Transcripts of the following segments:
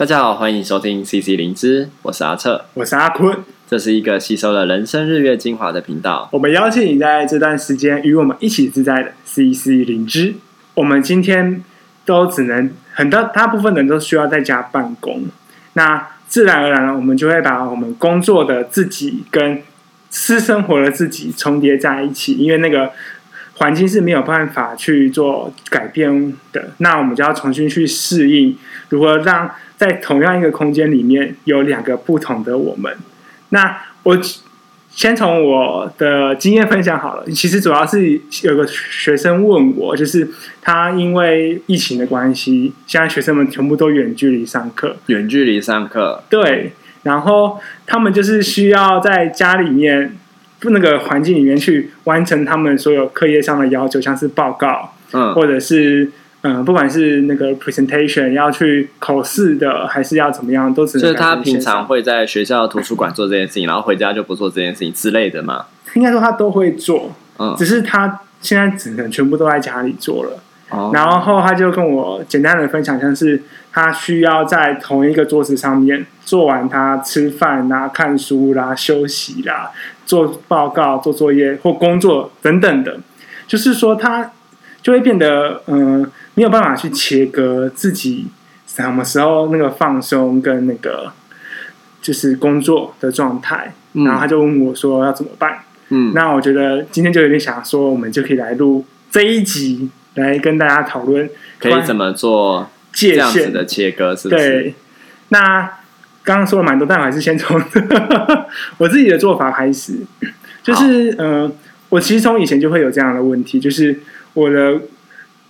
大家好，欢迎收听 CC 灵芝，我是阿策，我是阿坤，这是一个吸收了人生日月精华的频道。我们邀请你在这段时间与我们一起自在的 CC 灵芝。我们今天都只能很多大部分人都需要在家办公，那自然而然呢我们就会把我们工作的自己跟私生活的自己重叠在一起，因为那个。环境是没有办法去做改变的，那我们就要重新去适应，如何让在同样一个空间里面有两个不同的我们。那我先从我的经验分享好了。其实主要是有个学生问我，就是他因为疫情的关系，现在学生们全部都远距离上课，远距离上课，对，然后他们就是需要在家里面。那个环境里面去完成他们所有课业上的要求，像是报告，嗯，或者是嗯、呃，不管是那个 presentation 要去口试的，还是要怎么样，都只能。就是他平常会在学校图书馆做这件事情，然后回家就不做这件事情之类的嘛？应该说他都会做，嗯，只是他现在只能全部都在家里做了。哦，然后他就跟我简单的分享，像是他需要在同一个桌子上面做完他吃饭啦、看书啦、休息啦。做报告、做作业或工作等等的，就是说他就会变得嗯、呃，没有办法去切割自己什么时候那个放松跟那个就是工作的状态。嗯、然后他就问我说要怎么办？嗯，那我觉得今天就有点想说，我们就可以来录这一集，来跟大家讨论可以怎么做界限的切割，是不是？对，那。刚刚说了蛮多，但我还是先从我自己的做法开始。就是呃，我其实从以前就会有这样的问题，就是我的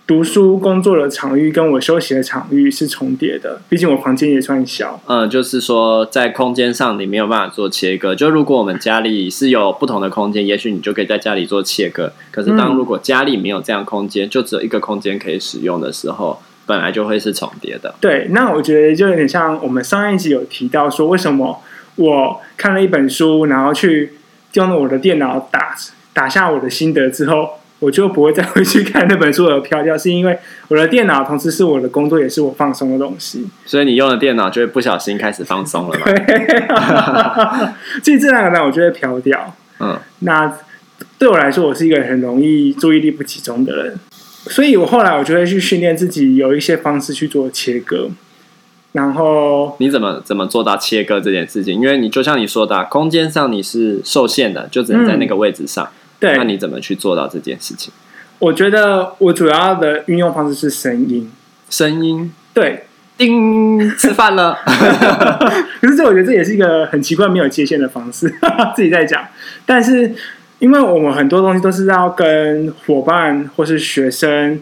读书工作的场域跟我休息的场域是重叠的。毕竟我房间也算小。嗯，就是说在空间上你没有办法做切割。就如果我们家里是有不同的空间，也许你就可以在家里做切割。可是当如果家里没有这样空间，就只有一个空间可以使用的时候。本来就会是重叠的。对，那我觉得就有点像我们上一集有提到说，为什么我看了一本书，然后去用我的电脑打打下我的心得之后，我就不会再回去看那本书而飘掉，是因为我的电脑同时是我的工作，也是我放松的东西。所以你用了电脑就会不小心开始放松了嘛？对，所以自然而然我就会飘掉。嗯，那对我来说，我是一个很容易注意力不集中的人。所以，我后来我就会去训练自己，有一些方式去做切割。然后，你怎么怎么做到切割这件事情？因为你就像你说的，空间上你是受限的，就只能在那个位置上。嗯、对，那你怎么去做到这件事情？我觉得我主要的运用方式是声音。声音，对，叮，吃饭了。可是这，我觉得这也是一个很奇怪、没有界限的方式，自己在讲。但是。因为我们很多东西都是要跟伙伴，或是学生，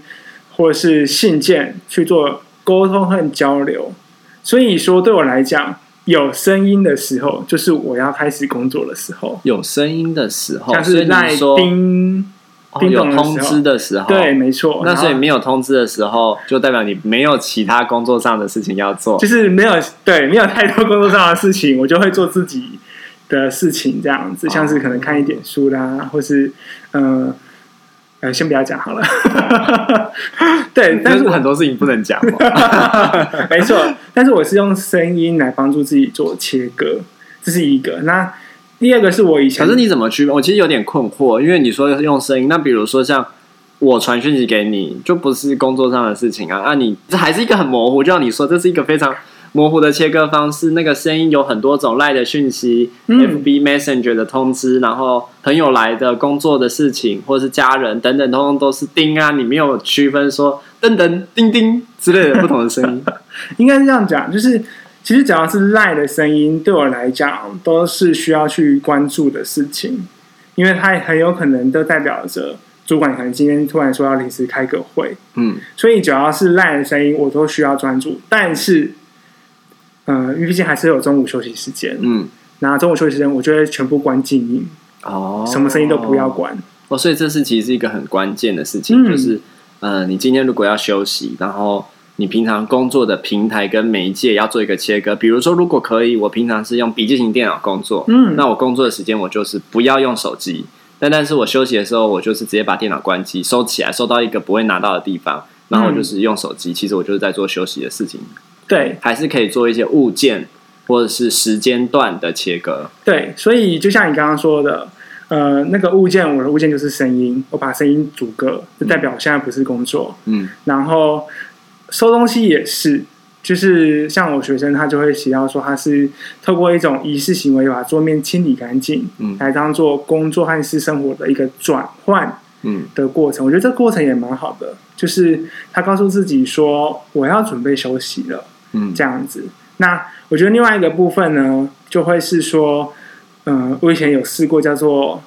或是信件去做沟通和交流，所以说对我来讲，有声音的时候，就是我要开始工作的时候。有声音的时候，像是在叮叮咚、哦、有通知的时候，对，没错。那所以没有通知的时候，就代表你没有其他工作上的事情要做，就是没有对，没有太多工作上的事情，我就会做自己的事情这样子，像是可能看一点书啦，哦、或是嗯呃，呃，先不要讲好了。对，但是很多事情不能讲。没错，但是我是用声音来帮助自己做切割，这是一个。那第二个是我以前，可是你怎么区分？我其实有点困惑，因为你说用声音，那比如说像我传讯息给你，就不是工作上的事情啊。那你这还是一个很模糊，就像你说，这是一个非常。模糊的切割方式，那个声音有很多种赖的讯息、嗯、FB Messenger 的通知，然后朋友来的工作的事情，或者是家人等等，通通都是叮啊，你没有区分说噔噔叮叮之类的不同的声音，应该是这样讲，就是其实只要是赖的声音，对我来讲都是需要去关注的事情，因为它很有可能都代表着主管可能今天突然说要临时开个会，嗯，所以只要是赖的声音，我都需要专注，但是。嗯，因为毕竟还是有中午休息时间。嗯，那中午休息时间，我就会全部关静音。哦，什么声音都不要关。哦，所以这是其实是一个很关键的事情，嗯、就是，呃，你今天如果要休息，然后你平常工作的平台跟媒介要做一个切割。比如说，如果可以，我平常是用笔记型电脑工作，嗯，那我工作的时间我就是不要用手机。但但是我休息的时候，我就是直接把电脑关机，收起来，收到一个不会拿到的地方，然后我就是用手机。其实我就是在做休息的事情。对，还是可以做一些物件或者是时间段的切割。对，所以就像你刚刚说的，呃，那个物件，我的物件就是声音，我把声音阻隔，就代表我现在不是工作。嗯，然后收东西也是。就是像我学生，他就会提到说，他是透过一种仪式行为，把桌面清理干净，嗯，来当做工作和私生活的一个转换，嗯，的过程。我觉得这个过程也蛮好的，就是他告诉自己说，我要准备休息了，嗯，这样子。那我觉得另外一个部分呢，就会是说，嗯、呃，我以前有试过叫做，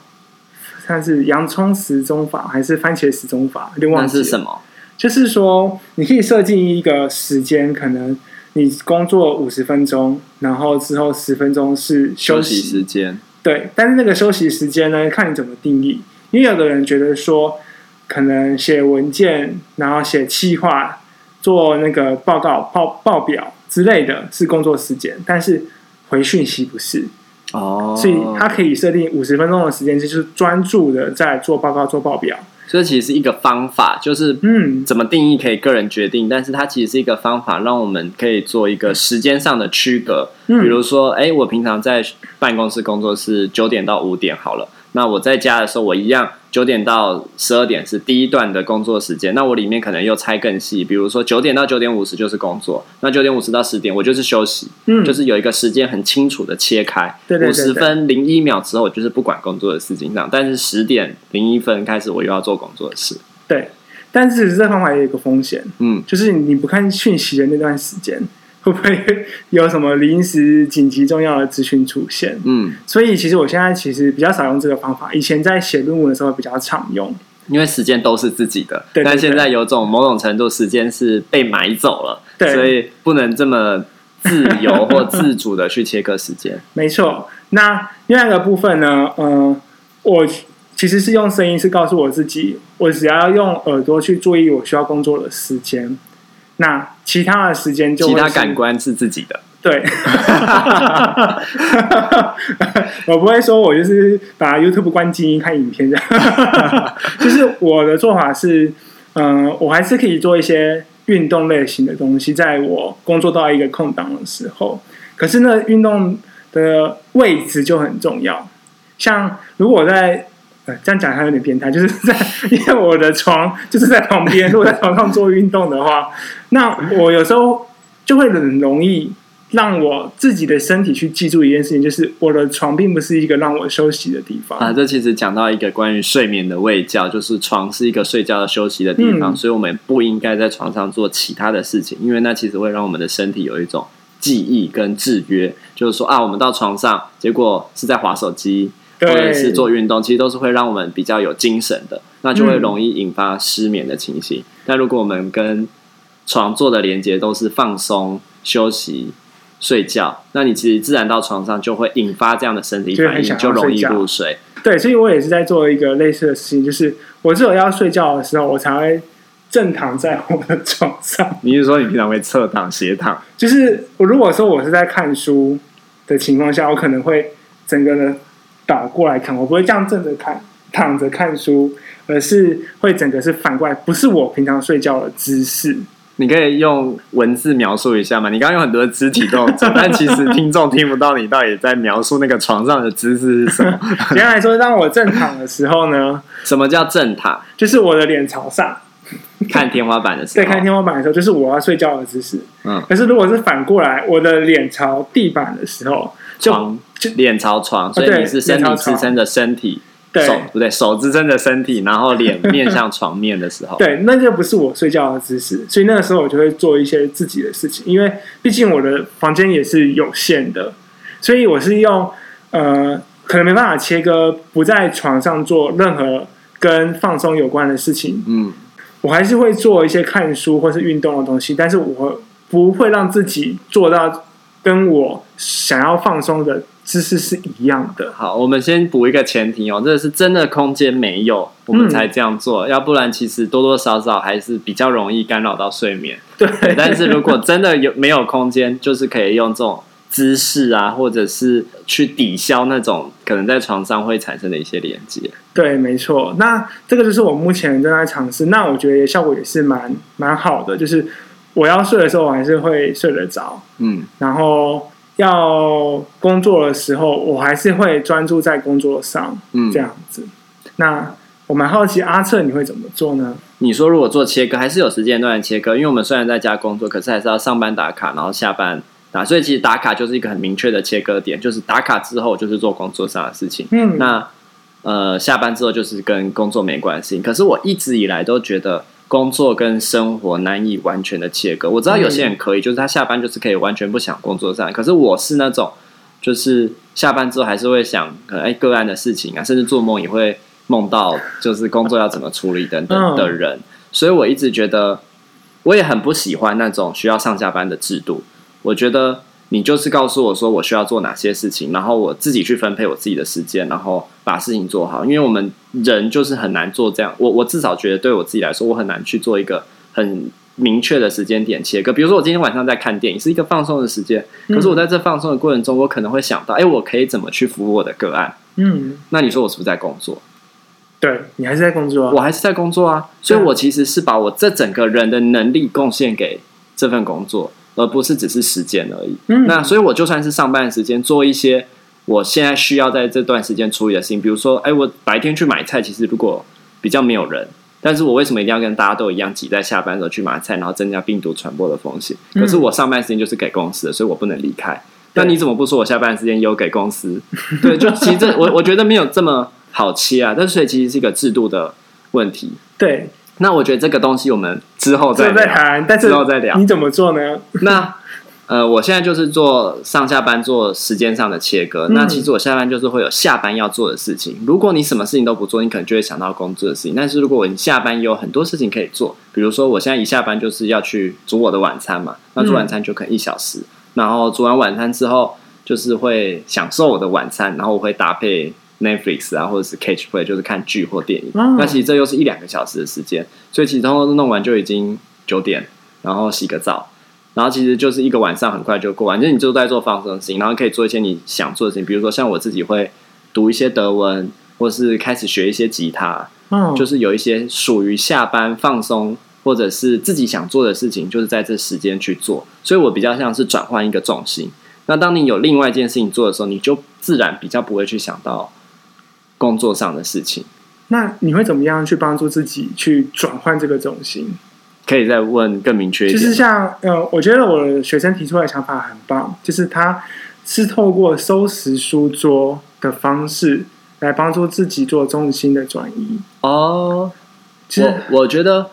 算是洋葱时钟法还是番茄时钟法，另外是什么？就是说，你可以设定一个时间，可能你工作五十分钟，然后之后十分钟是休息，休息时间。对，但是那个休息时间呢，看你怎么定义。因为有的人觉得说，可能写文件，然后写企划，做那个报告、报报表之类的是工作时间，但是回讯息不是。哦，所以他可以设定五十分钟的时间，就是专注的在做报告、做报表。这其实是一个方法，就是嗯，怎么定义可以个人决定，嗯，但是它其实是一个方法，让我们可以做一个时间上的区隔。嗯，比如说，哎，我平常在办公室工作是九点到五点好了。那我在家的时候，我一样九点到十二点是第一段的工作时间。那我里面可能又拆更细，比如说九点到九点五十就是工作，那九点五十到十点我就是休息，嗯，就是有一个时间很清楚的切开。五十分零一秒之后，就是不管工作的事情这样，但是十点零一分开始，我又要做工作的事。对，但是这方法也有一个风险，嗯，就是你不看讯息的那段时间。会不会有什么临时紧急重要的资讯出现？嗯，所以其实我现在其实比较少用这个方法，以前在写论文的时候比较常用，因为时间都是自己的。对，对，对，但现在有种某种程度时间是被买走了，对，所以不能这么自由或自主的去切割时间。没错。那另外一个部分呢？嗯、呃，我其实是用声音，是告诉我自己，我只要用耳朵去注意我需要工作的时间。那其他的时间就其他感官是自己的，对，我不会说我就是把 YouTube 关静音看影片这样，就是我的做法是，嗯、呃，我还是可以做一些运动类型的东西，在我工作到一个空档的时候，可是呢，运动的位置就很重要，像如果我在。呃，这样讲还有点变态，就是 在因为我的床就是在旁边，如果在床上做运动的话，那我有时候就会很容易让我自己的身体去记住一件事情，就是我的床并不是一个让我休息的地方啊。这其实讲到一个关于睡眠的卫教，就是床是一个睡觉的休息的地方，嗯，所以我们不应该在床上做其他的事情，因为那其实会让我们的身体有一种记忆跟制约，就是说啊，我们到床上，结果是在滑手机。或者是做运动，其实都是会让我们比较有精神的，那就会容易引发失眠的情形。嗯、但如果我们跟床做的连接都是放松、休息、睡觉，那你其实自然到床上就会引发这样的身体反应，就，就容易入睡。对，所以我也是在做一个类似的事情，就是我只有要睡觉的时候，我才会正躺在我的床上。你是说你平常会侧躺、斜躺？就是我如果说我是在看书的情况下，我可能会整个的。倒过来看，我不会这样正着看，躺着看书，而是会整个是反过来，不是我平常睡觉的姿势。你可以用文字描述一下吗？你刚刚有很多肢体动作，但其实听众听不到你到底在描述那个床上的姿势是什么。简单来说，当我正躺的时候呢？什么叫正躺？就是我的脸朝上，看天花板的时候。对，看天花板的时候，就是我要睡觉的姿势。嗯。可是如果是反过来，我的脸朝地板的时候，床。脸朝床，所以你是身体支撑着身体，对。手不对，手支撑着身体，然后脸 面向床面的时候，对，那就不是我睡觉的姿势，所以那个时候我就会做一些自己的事情，因为毕竟我的房间也是有限的，所以我是用呃，可能没办法切割，不在床上做任何跟放松有关的事情，嗯，我还是会做一些看书或是运动的东西，但是我不会让自己做到跟我想要放松的。姿势是一样的。好，我们先补一个前提哦，这个是真的空间没有，我们才这样做。嗯、要不然，其实多多少少还是比较容易干扰到睡眠。对，但是如果真的有没有空间，就是可以用这种姿势啊，或者是去抵消那种可能在床上会产生的一些连接。对，没错。那这个就是我目前正在尝试，那我觉得效果也是蛮蛮好的，就是。我要睡的时候，我还是会睡得着。嗯，然后要工作的时候，我还是会专注在工作上。嗯，这样子。那我蛮好奇，阿策你会怎么做呢？你说如果做切割，还是有时间段的切割？因为我们虽然在家工作，可是还是要上班打卡，然后下班打，所以其实打卡就是一个很明确的切割点，就是打卡之后就是做工作上的事情。嗯，那呃，下班之后就是跟工作没关系。可是我一直以来都觉得工作跟生活难以完全的切割。我知道有些人可以，就是他下班就是可以完全不想工作上，可是我是那种就是下班之后还是会想可能哎个案的事情啊，甚至做梦也会。梦到就是工作要怎么处理等等的人，所以我一直觉得我也很不喜欢那种需要上下班的制度。我觉得你就是告诉我说我需要做哪些事情，然后我自己去分配我自己的时间，然后把事情做好。因为我们人就是很难做这样，我我至少觉得对我自己来说，我很难去做一个很明确的时间点切割。比如说我今天晚上在看电影，是一个放松的时间，可是我在这放松的过程中，我可能会想到，哎，我可以怎么去服务我的个案？嗯，那你说我是不是在工作？对，你还是在工作啊，我还是在工作啊，所以我其实是把我这整个人的能力贡献给这份工作，而不是只是时间而已。嗯，那所以，我就算是上班时间做一些我现在需要在这段时间处理的事情，比如说，哎，我白天去买菜，其实如果比较没有人，但是我为什么一定要跟大家都一样挤在下班的时候去买菜，然后增加病毒传播的风险？可是我上班时间就是给公司的，所以我不能离开。那你怎么不说我下班时间有给公司？对，就其实这我我觉得没有这么。好切啊，但是所以其实是一个制度的问题。对，那我觉得这个东西我们之后再再谈，但是之后再聊。你怎么做呢？那呃，我现在就是做上下班做时间上的切割。嗯、那其实我下班就是会有下班要做的事情。如果你什么事情都不做，你可能就会想到工作的事情。但是如果你下班有很多事情可以做，比如说我现在一下班就是要去煮我的晚餐嘛，那煮晚餐就可能一小时。嗯、然后煮完晚餐之后，就是会享受我的晚餐，然后我会搭配。Netflix 啊，或者是 Catch Play，就是看剧或电影。哦、那其实这又是一两个小时的时间，所以其实通通弄完就已经九点，然后洗个澡，然后其实就是一个晚上很快就过完。就你就在做放松的事情，然后可以做一些你想做的事情，比如说像我自己会读一些德文，或是开始学一些吉他。嗯、就是有一些属于下班放松或者是自己想做的事情，就是在这时间去做。所以我比较像是转换一个重心。那当你有另外一件事情做的时候，你就自然比较不会去想到。工作上的事情，那你会怎么样去帮助自己去转换这个重心？可以再问更明确一点。就是像呃，我觉得我的学生提出来的想法很棒，就是他是透过收拾书桌的方式来帮助自己做重心的转移。哦，其实我我觉得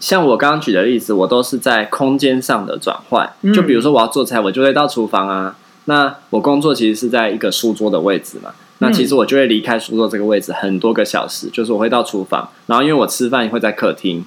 像我刚刚举的例子，我都是在空间上的转换。嗯、就比如说我要做菜，我就会到厨房啊。那我工作其实是在一个书桌的位置嘛。那其实我就会离开书桌这个位置很多个小时，就是我会到厨房，然后因为我吃饭会在客厅，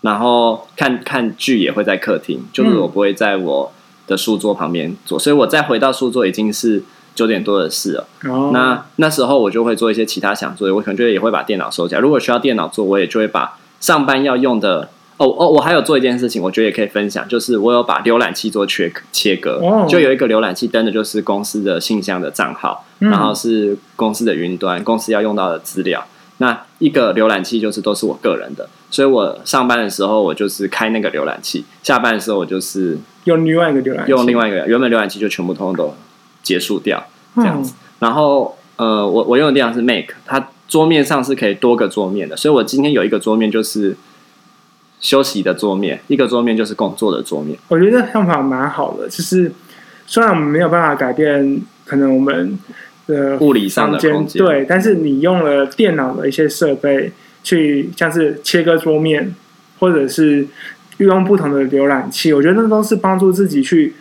然后看看剧也会在客厅，就是我不会在我的书桌旁边做，所以我再回到书桌已经是九点多的事了。哦，那那时候我就会做一些其他想做的，我可能就也会把电脑收起来。如果需要电脑做，我也就会把上班要用的。哦哦，我还有做一件事情，我觉得也可以分享，就是我有把浏览器做切切割，就有一个浏览器登的就是公司的信箱的账号，然后是公司的云端，公司要用到的资料。那一个浏览器就是都是我个人的，所以我上班的时候我就是开那个浏览器，下班的时候我就是用另外一个浏览器，用另外一个原本浏览器就全部通通都结束掉这样子。然后呃，我我用的地方是 Make，它桌面上是可以多个桌面的，所以我今天有一个桌面就是。休息的桌面，一个桌面就是工作的桌面。我觉得这方法蛮好的，就是虽然我们没有办法改变可能我们的物理上的空间，对，但是你用了电脑的一些设备去，像是切割桌面，或者是运用不同的浏览器，我觉得那都是帮助自己去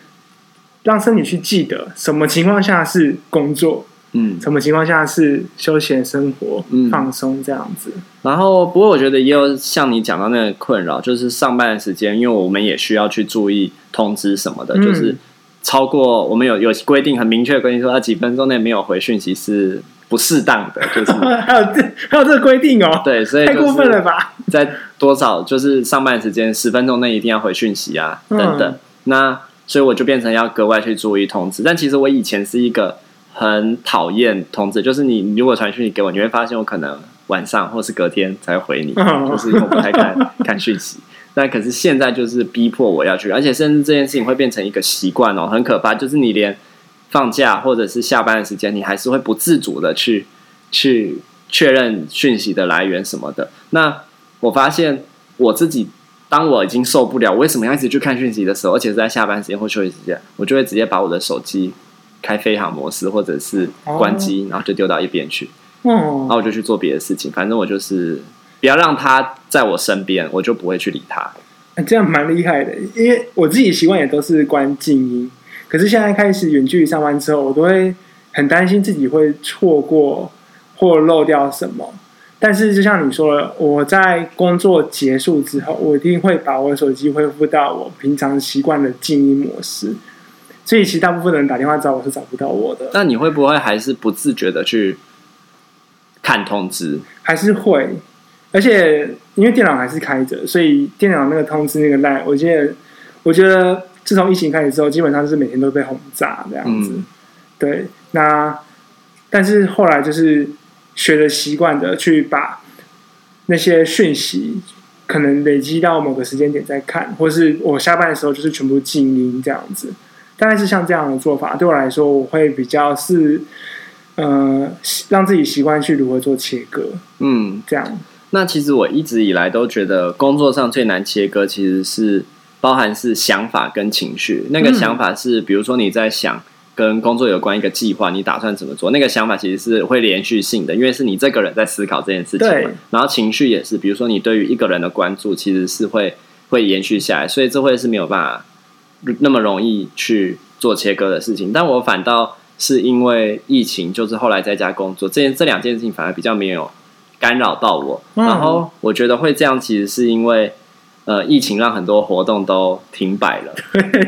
让身体去记得什么情况下是工作。嗯，什么情况下是休闲生活、嗯、放松这样子？然后，不过我觉得也有像你讲到那个困扰，就是上班的时间，因为我们也需要去注意通知什么的，嗯、就是超过我们有有规定，很明确的规定说，啊几分钟内没有回讯息是不适当的，就是还有这还有这个规定哦。对，所以太过分了吧？在多少就是上班时间十分钟内一定要回讯息啊，等等。嗯、那所以我就变成要格外去注意通知。但其实我以前是一个。很讨厌通知，就是你如果传讯息给我，你会发现我可能晚上或是隔天才回你，就是因为我不太看看讯息。那可是现在就是逼迫我要去，而且甚至这件事情会变成一个习惯哦，很可怕。就是你连放假或者是下班的时间，你还是会不自主的去去确认讯息的来源什么的。那我发现我自己，当我已经受不了，我为什么要一直去看讯息的时候，而且是在下班时间或休息时间，我就会直接把我的手机开飞行模式，或者是关机，然后就丢到一边去。嗯，然后我就去做别的事情。反正我就是不要让他在我身边，我就不会去理他。这样蛮厉害的，因为我自己习惯也都是关静音。可是现在开始远距离上班之后，我都会很担心自己会错过或漏掉什么。但是就像你说的，我在工作结束之后，我一定会把我的手机恢复到我平常习惯的静音模式。所以其实大部分人打电话找我是找不到我的。那你会不会还是不自觉的去看通知？还是会，而且因为电脑还是开着，所以电脑那个通知那个 line，我记得，我觉得自从疫情开始之后，基本上是每天都被轰炸这样子。嗯、对，那但是后来就是。学着习惯的去把那些讯息可能累积到某个时间点再看，或是我下班的时候就是全部静音这样子，大概是像这样的做法，对我来说我会比较是呃让自己习惯去如何做切割，嗯，这样。那其实我一直以来都觉得工作上最难切割，其实是包含是想法跟情绪。那个想法是，比如说你在想。跟工作有关一个计划，你打算怎么做？那个想法其实是会连续性的，因为是你这个人在思考这件事情。对。然后情绪也是，比如说你对于一个人的关注，其实是会会延续下来，所以这会是没有办法那么容易去做切割的事情。但我反倒是因为疫情，就是后来在家工作，这件这两件事情反而比较没有干扰到我。嗯。然后我觉得会这样，其实是因为。呃，疫情让很多活动都停摆了。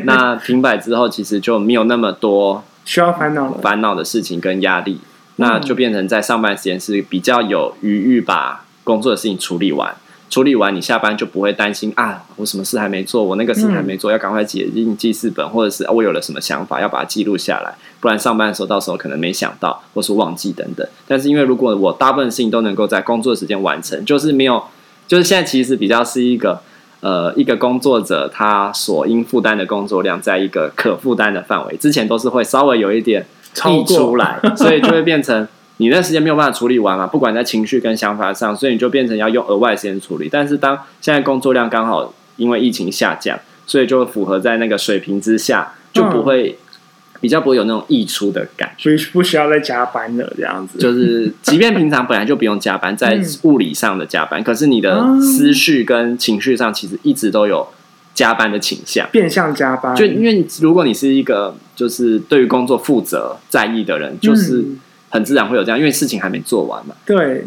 那停摆之后，其实就没有那么多需要烦恼了烦恼的事情跟压力，那就变成在上班时间是比较有余裕把工作的事情处理完。处理完，你下班就不会担心啊，我什么事还没做，我那个事还没做，要赶快写进记事本，或者是我有了什么想法要把它记录下来，不然上班的时候到时候可能没想到，或是忘记等等。但是因为如果我大部分事情都能够在工作时间完成，就是没有，就是现在其实比较是一个。呃，一个工作者他所应负担的工作量，在一个可负担的范围，之前都是会稍微有一点溢出来，所以就会变成你那时间没有办法处理完嘛，不管在情绪跟想法上，所以你就变成要用额外时间处理。但是当现在工作量刚好因为疫情下降，所以就符合在那个水平之下，就不会。比较不会有那种溢出的感觉，所以不需要再加班了，这样子。就是，即便平常本来就不用加班，在物理上的加班，可是你的思绪跟情绪上，其实一直都有加班的倾向，变相加班。就因为如果你是一个就是对于工作负责、在意的人，就是很自然会有这样，因为事情还没做完嘛。对，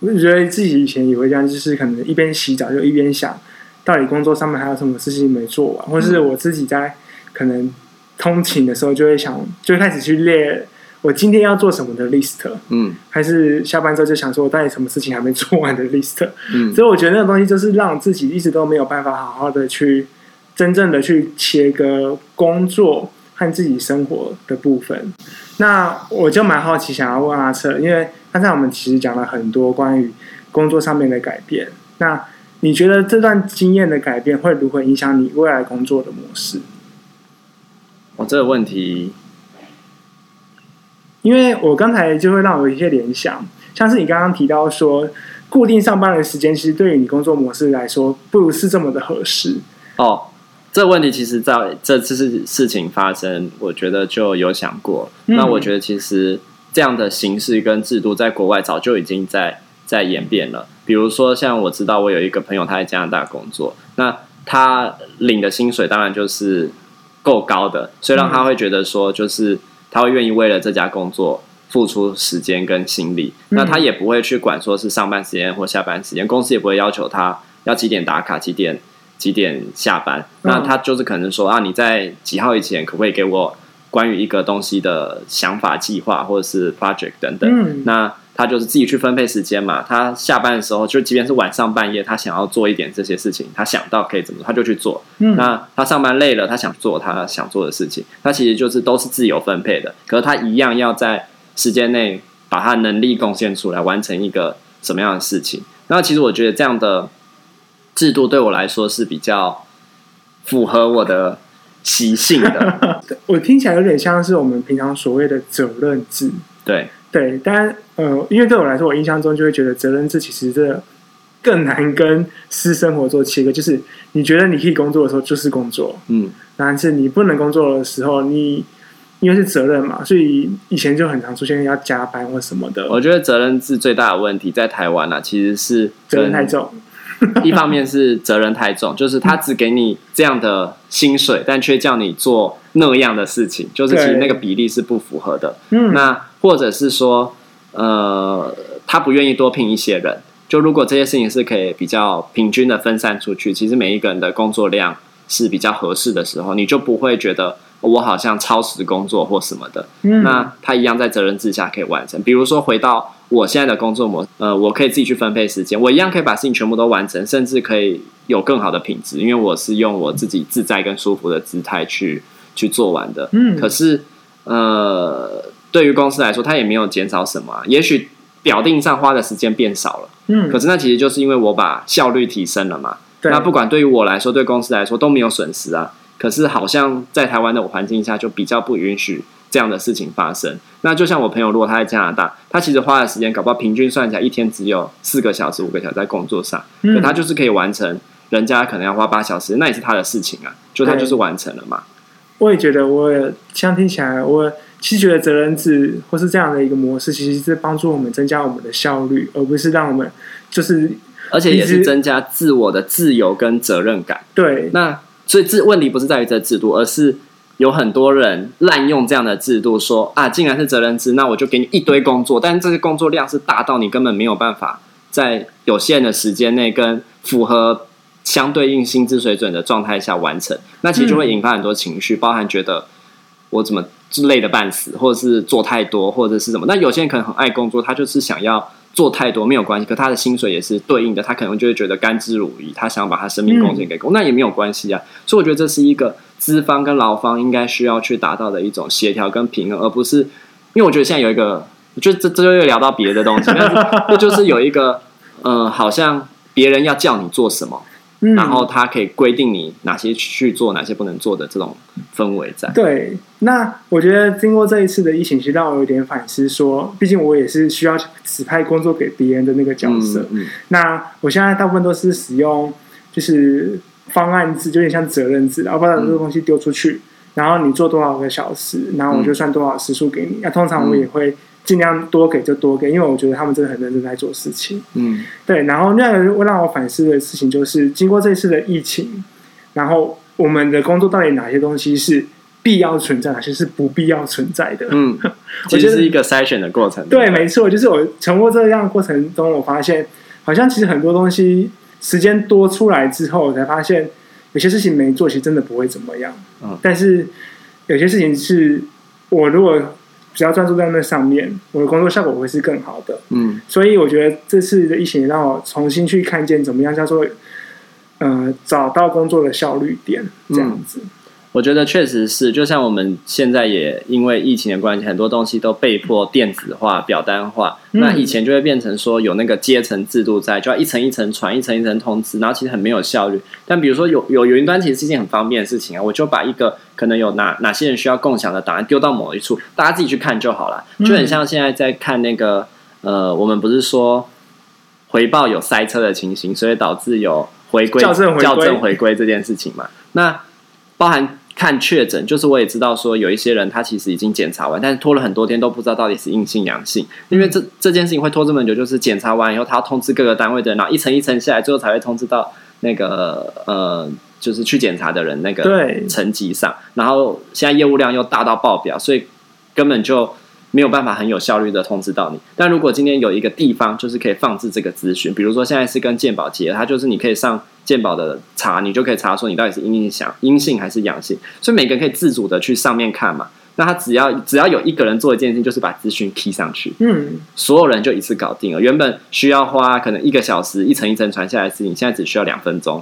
我觉得自己以前也会这样，就是可能一边洗澡就一边想，到底工作上面还有什么事情没做完，或是我自己在可能。通勤的时候就会想，就会开始去列我今天要做什么的 list，嗯，还是下班之后就想说我到底什么事情还没做完的 list，嗯，所以我觉得那个东西就是让自己一直都没有办法好好的去真正的去切割工作和自己生活的部分。那我就蛮好奇，想要问阿策，因为刚才我们其实讲了很多关于工作上面的改变，那你觉得这段经验的改变会如何影响你未来工作的模式？我、哦、这个问题，因为我刚才就会让我有一些联想，像是你刚刚提到说，固定上班的时间，其实对于你工作模式来说，不是这么的合适。哦，这个问题其实在这次事事情发生，我觉得就有想过。嗯、那我觉得其实这样的形式跟制度，在国外早就已经在在演变了。比如说，像我知道我有一个朋友，他在加拿大工作，那他领的薪水当然就是。够高的，所以让他会觉得说，就是他会愿意为了这家工作付出时间跟心力。那他也不会去管说是上班时间或下班时间，公司也不会要求他要几点打卡、几点几点下班。那他就是可能说啊，你在几号以前可不可以给我关于一个东西的想法、计划或者是 project 等等？那。他就是自己去分配时间嘛。他下班的时候，就即便是晚上半夜，他想要做一点这些事情，他想到可以怎么，他就去做。嗯，那他上班累了，他想做他想做的事情，他其实就是都是自由分配的。可是他一样要在时间内把他能力贡献出来，完成一个什么样的事情。那其实我觉得这样的制度对我来说是比较符合我的习性的。我听起来有点像是我们平常所谓的责任制。对对，但呃，因为对我来说，我印象中就会觉得责任制其实这更难跟私生活做切割。就是你觉得你可以工作的时候，就是工作，嗯，但是你不能工作的时候，你因为是责任嘛，所以以前就很常出现要加班或什么的。我觉得责任制最大的问题在台湾啊，其实是责任太重。一方面是责任太重，就是他只给你这样的薪水，但却叫你做那样的事情，就是其实那个比例是不符合的。嗯，那或者是说，呃，他不愿意多聘一些人。就如果这些事情是可以比较平均的分散出去，其实每一个人的工作量是比较合适的时候，你就不会觉得我好像超时工作或什么的。嗯，那他一样在责任之下可以完成。比如说回到。我现在的工作模，呃，我可以自己去分配时间，我一样可以把事情全部都完成，甚至可以有更好的品质，因为我是用我自己自在跟舒服的姿态去去做完的。嗯，可是，呃，对于公司来说，它也没有减少什么啊，也许表定上花的时间变少了，嗯，可是那其实就是因为我把效率提升了嘛。对。那不管对于我来说，对公司来说都没有损失啊。可是好像在台湾的环境下，就比较不允许。这样的事情发生，那就像我朋友，如果他在加拿大，他其实花的时间搞不好平均算起来一天只有四个小时、五个小时在工作上，嗯，可他就是可以完成人家可能要花八小时，那也是他的事情啊，就他就是完成了嘛。我也觉得，我也这样听起来，我其实觉得责任制或是这样的一个模式，其实是帮助我们增加我们的效率，而不是让我们就是，而且也是增加自我的自由跟责任感。对，那所以这问题不是在于这制度，而是。有很多人滥用这样的制度，说啊，既然是责任制，那我就给你一堆工作，但是这些工作量是大到你根本没有办法在有限的时间内跟符合相对应薪资水准的状态下完成，那其实就会引发很多情绪，包含觉得我怎么累得半死，或者是做太多，或者是什么。那有些人可能很爱工作，他就是想要。做太多没有关系，可他的薪水也是对应的，他可能就会觉得甘之如饴，他想要把他生命贡献给工，嗯，那也没有关系啊。所以我觉得这是一个资方跟劳方应该需要去达到的一种协调跟平衡，而不是因为我觉得现在有一个，我觉得这这就又聊到别的东西，但是这就是有一个，呃，好像别人要叫你做什么。嗯、然后他可以规定你哪些去做，哪些不能做的这种氛围在。对，那我觉得经过这一次的疫情，其实让我有点反思说，说毕竟我也是需要指派工作给别人的那个角色。嗯嗯、那我现在大部分都是使用就是方案制，就有点像责任制，然后把这个东西丢出去、嗯，然后你做多少个小时，然后我就算多少时数给你。那、通常我也会。尽量多给就多给，因为我觉得他们真的很认真在做事情。嗯，对。然后那个会让我反思的事情就是，经过这次的疫情，然后我们的工作到底哪些东西是必要存在，哪些是不必要存在的？嗯，其实是一个筛选的过程。对，没错，就是我通过这样的过程中，我发现好像其实很多东西时间多出来之后，我才发现有些事情没做，其实真的不会怎么样。嗯，但是有些事情是我如果。只要专注在那上面，我的工作效果会是更好的。嗯，所以我觉得这次的疫情让我重新去看见怎么样叫做，呃，找到工作的效率点这样子。嗯我觉得确实是，就像我们现在也因为疫情的关系，很多东西都被迫电子化、表单化。嗯、那以前就会变成说有那个阶层制度在，就要一层一层传，一层一层通知，然后其实很没有效率。但比如说有有云端，其实是一件很方便的事情啊。我就把一个可能有哪哪些人需要共享的档案丢到某一处，大家自己去看就好了。就很像现在在看那个呃，我们不是说回报有塞车的情形，所以导致有回归校正校正回归这件事情嘛？那包含。看确诊，就是我也知道说有一些人他其实已经检查完，但是拖了很多天都不知道到底是阴性阳性，因为这这件事情会拖这么久，就是检查完以后他要通知各个单位的人，然后一层一层下来，最后才会通知到那个呃，就是去检查的人那个层级上。然后现在业务量又大到爆表，所以根本就没有办法很有效率的通知到你。但如果今天有一个地方就是可以放置这个资讯，比如说现在是跟健保结合，它就是你可以上。健保的查，你就可以查说你到底是阴性、阴性还是阳性，所以每个人可以自主的去上面看嘛。那他只要只要有一个人做一件事情，就是把资讯 key 上去，嗯，所有人就一次搞定了。原本需要花可能一个小时一层一层传下来的事情，现在只需要两分钟。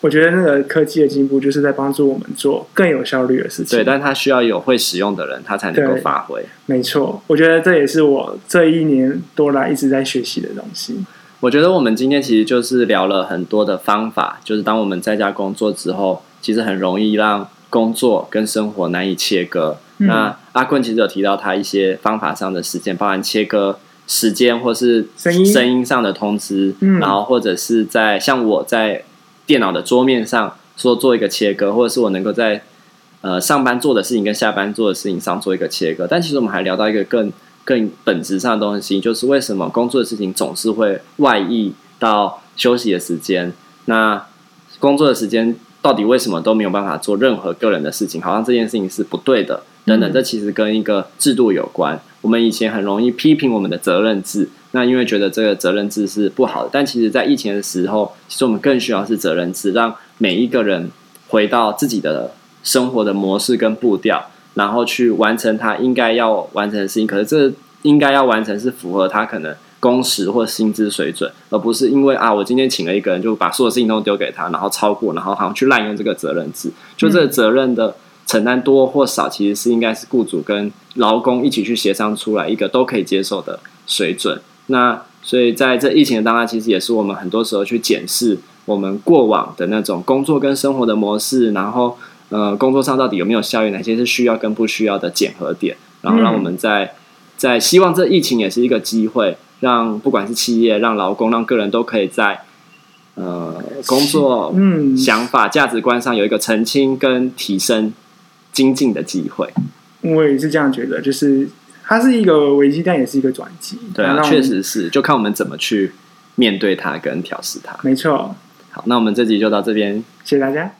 我觉得那个科技的进步就是在帮助我们做更有效率的事情。对，但它需要有会使用的人，他才能够发挥。没错，我觉得这也是我这一年多来一直在学习的东西。我觉得我们今天其实就是聊了很多的方法，就是当我们在家工作之后，其实很容易让工作跟生活难以切割。嗯、那阿坤其实有提到他一些方法上的实践，包含切割时间或是声音声音上的通知，嗯、然后或者是在像我在电脑的桌面上说做一个切割，或者是我能够在呃上班做的事情跟下班做的事情上做一个切割。但其实我们还聊到一个更。更本质上的东西，就是为什么工作的事情总是会外溢到休息的时间？那工作的时间到底为什么都没有办法做任何个人的事情？好像这件事情是不对的，等等。这其实跟一个制度有关。我们以前很容易批评我们的责任制，那因为觉得这个责任制是不好的。但其实，在疫情的时候，其实我们更需要是责任制，让每一个人回到自己的生活的模式跟步调。然后去完成他应该要完成的事情，可是这应该要完成是符合他可能工时或薪资水准，而不是因为啊，我今天请了一个人就把所有事情都丢给他，然后超过，然后好像去滥用这个责任制。就这个责任的承担多或少，其实是应该是雇主跟劳工一起去协商出来一个都可以接受的水准。那所以在这疫情的当下，其实也是我们很多时候去检视我们过往的那种工作跟生活的模式，然后。呃，工作上到底有没有效益？哪些是需要跟不需要的检核点？然后让我们在在希望这疫情也是一个机会，让不管是企业、让劳工、让个人都可以在呃工作、嗯想法、价值观上有一个澄清跟提升、精进的机会。我也是这样觉得，就是它是一个危机，但也是一个转机。对啊，确实是，就看我们怎么去面对它跟调试它。没错。好，那我们这集就到这边，谢谢大家。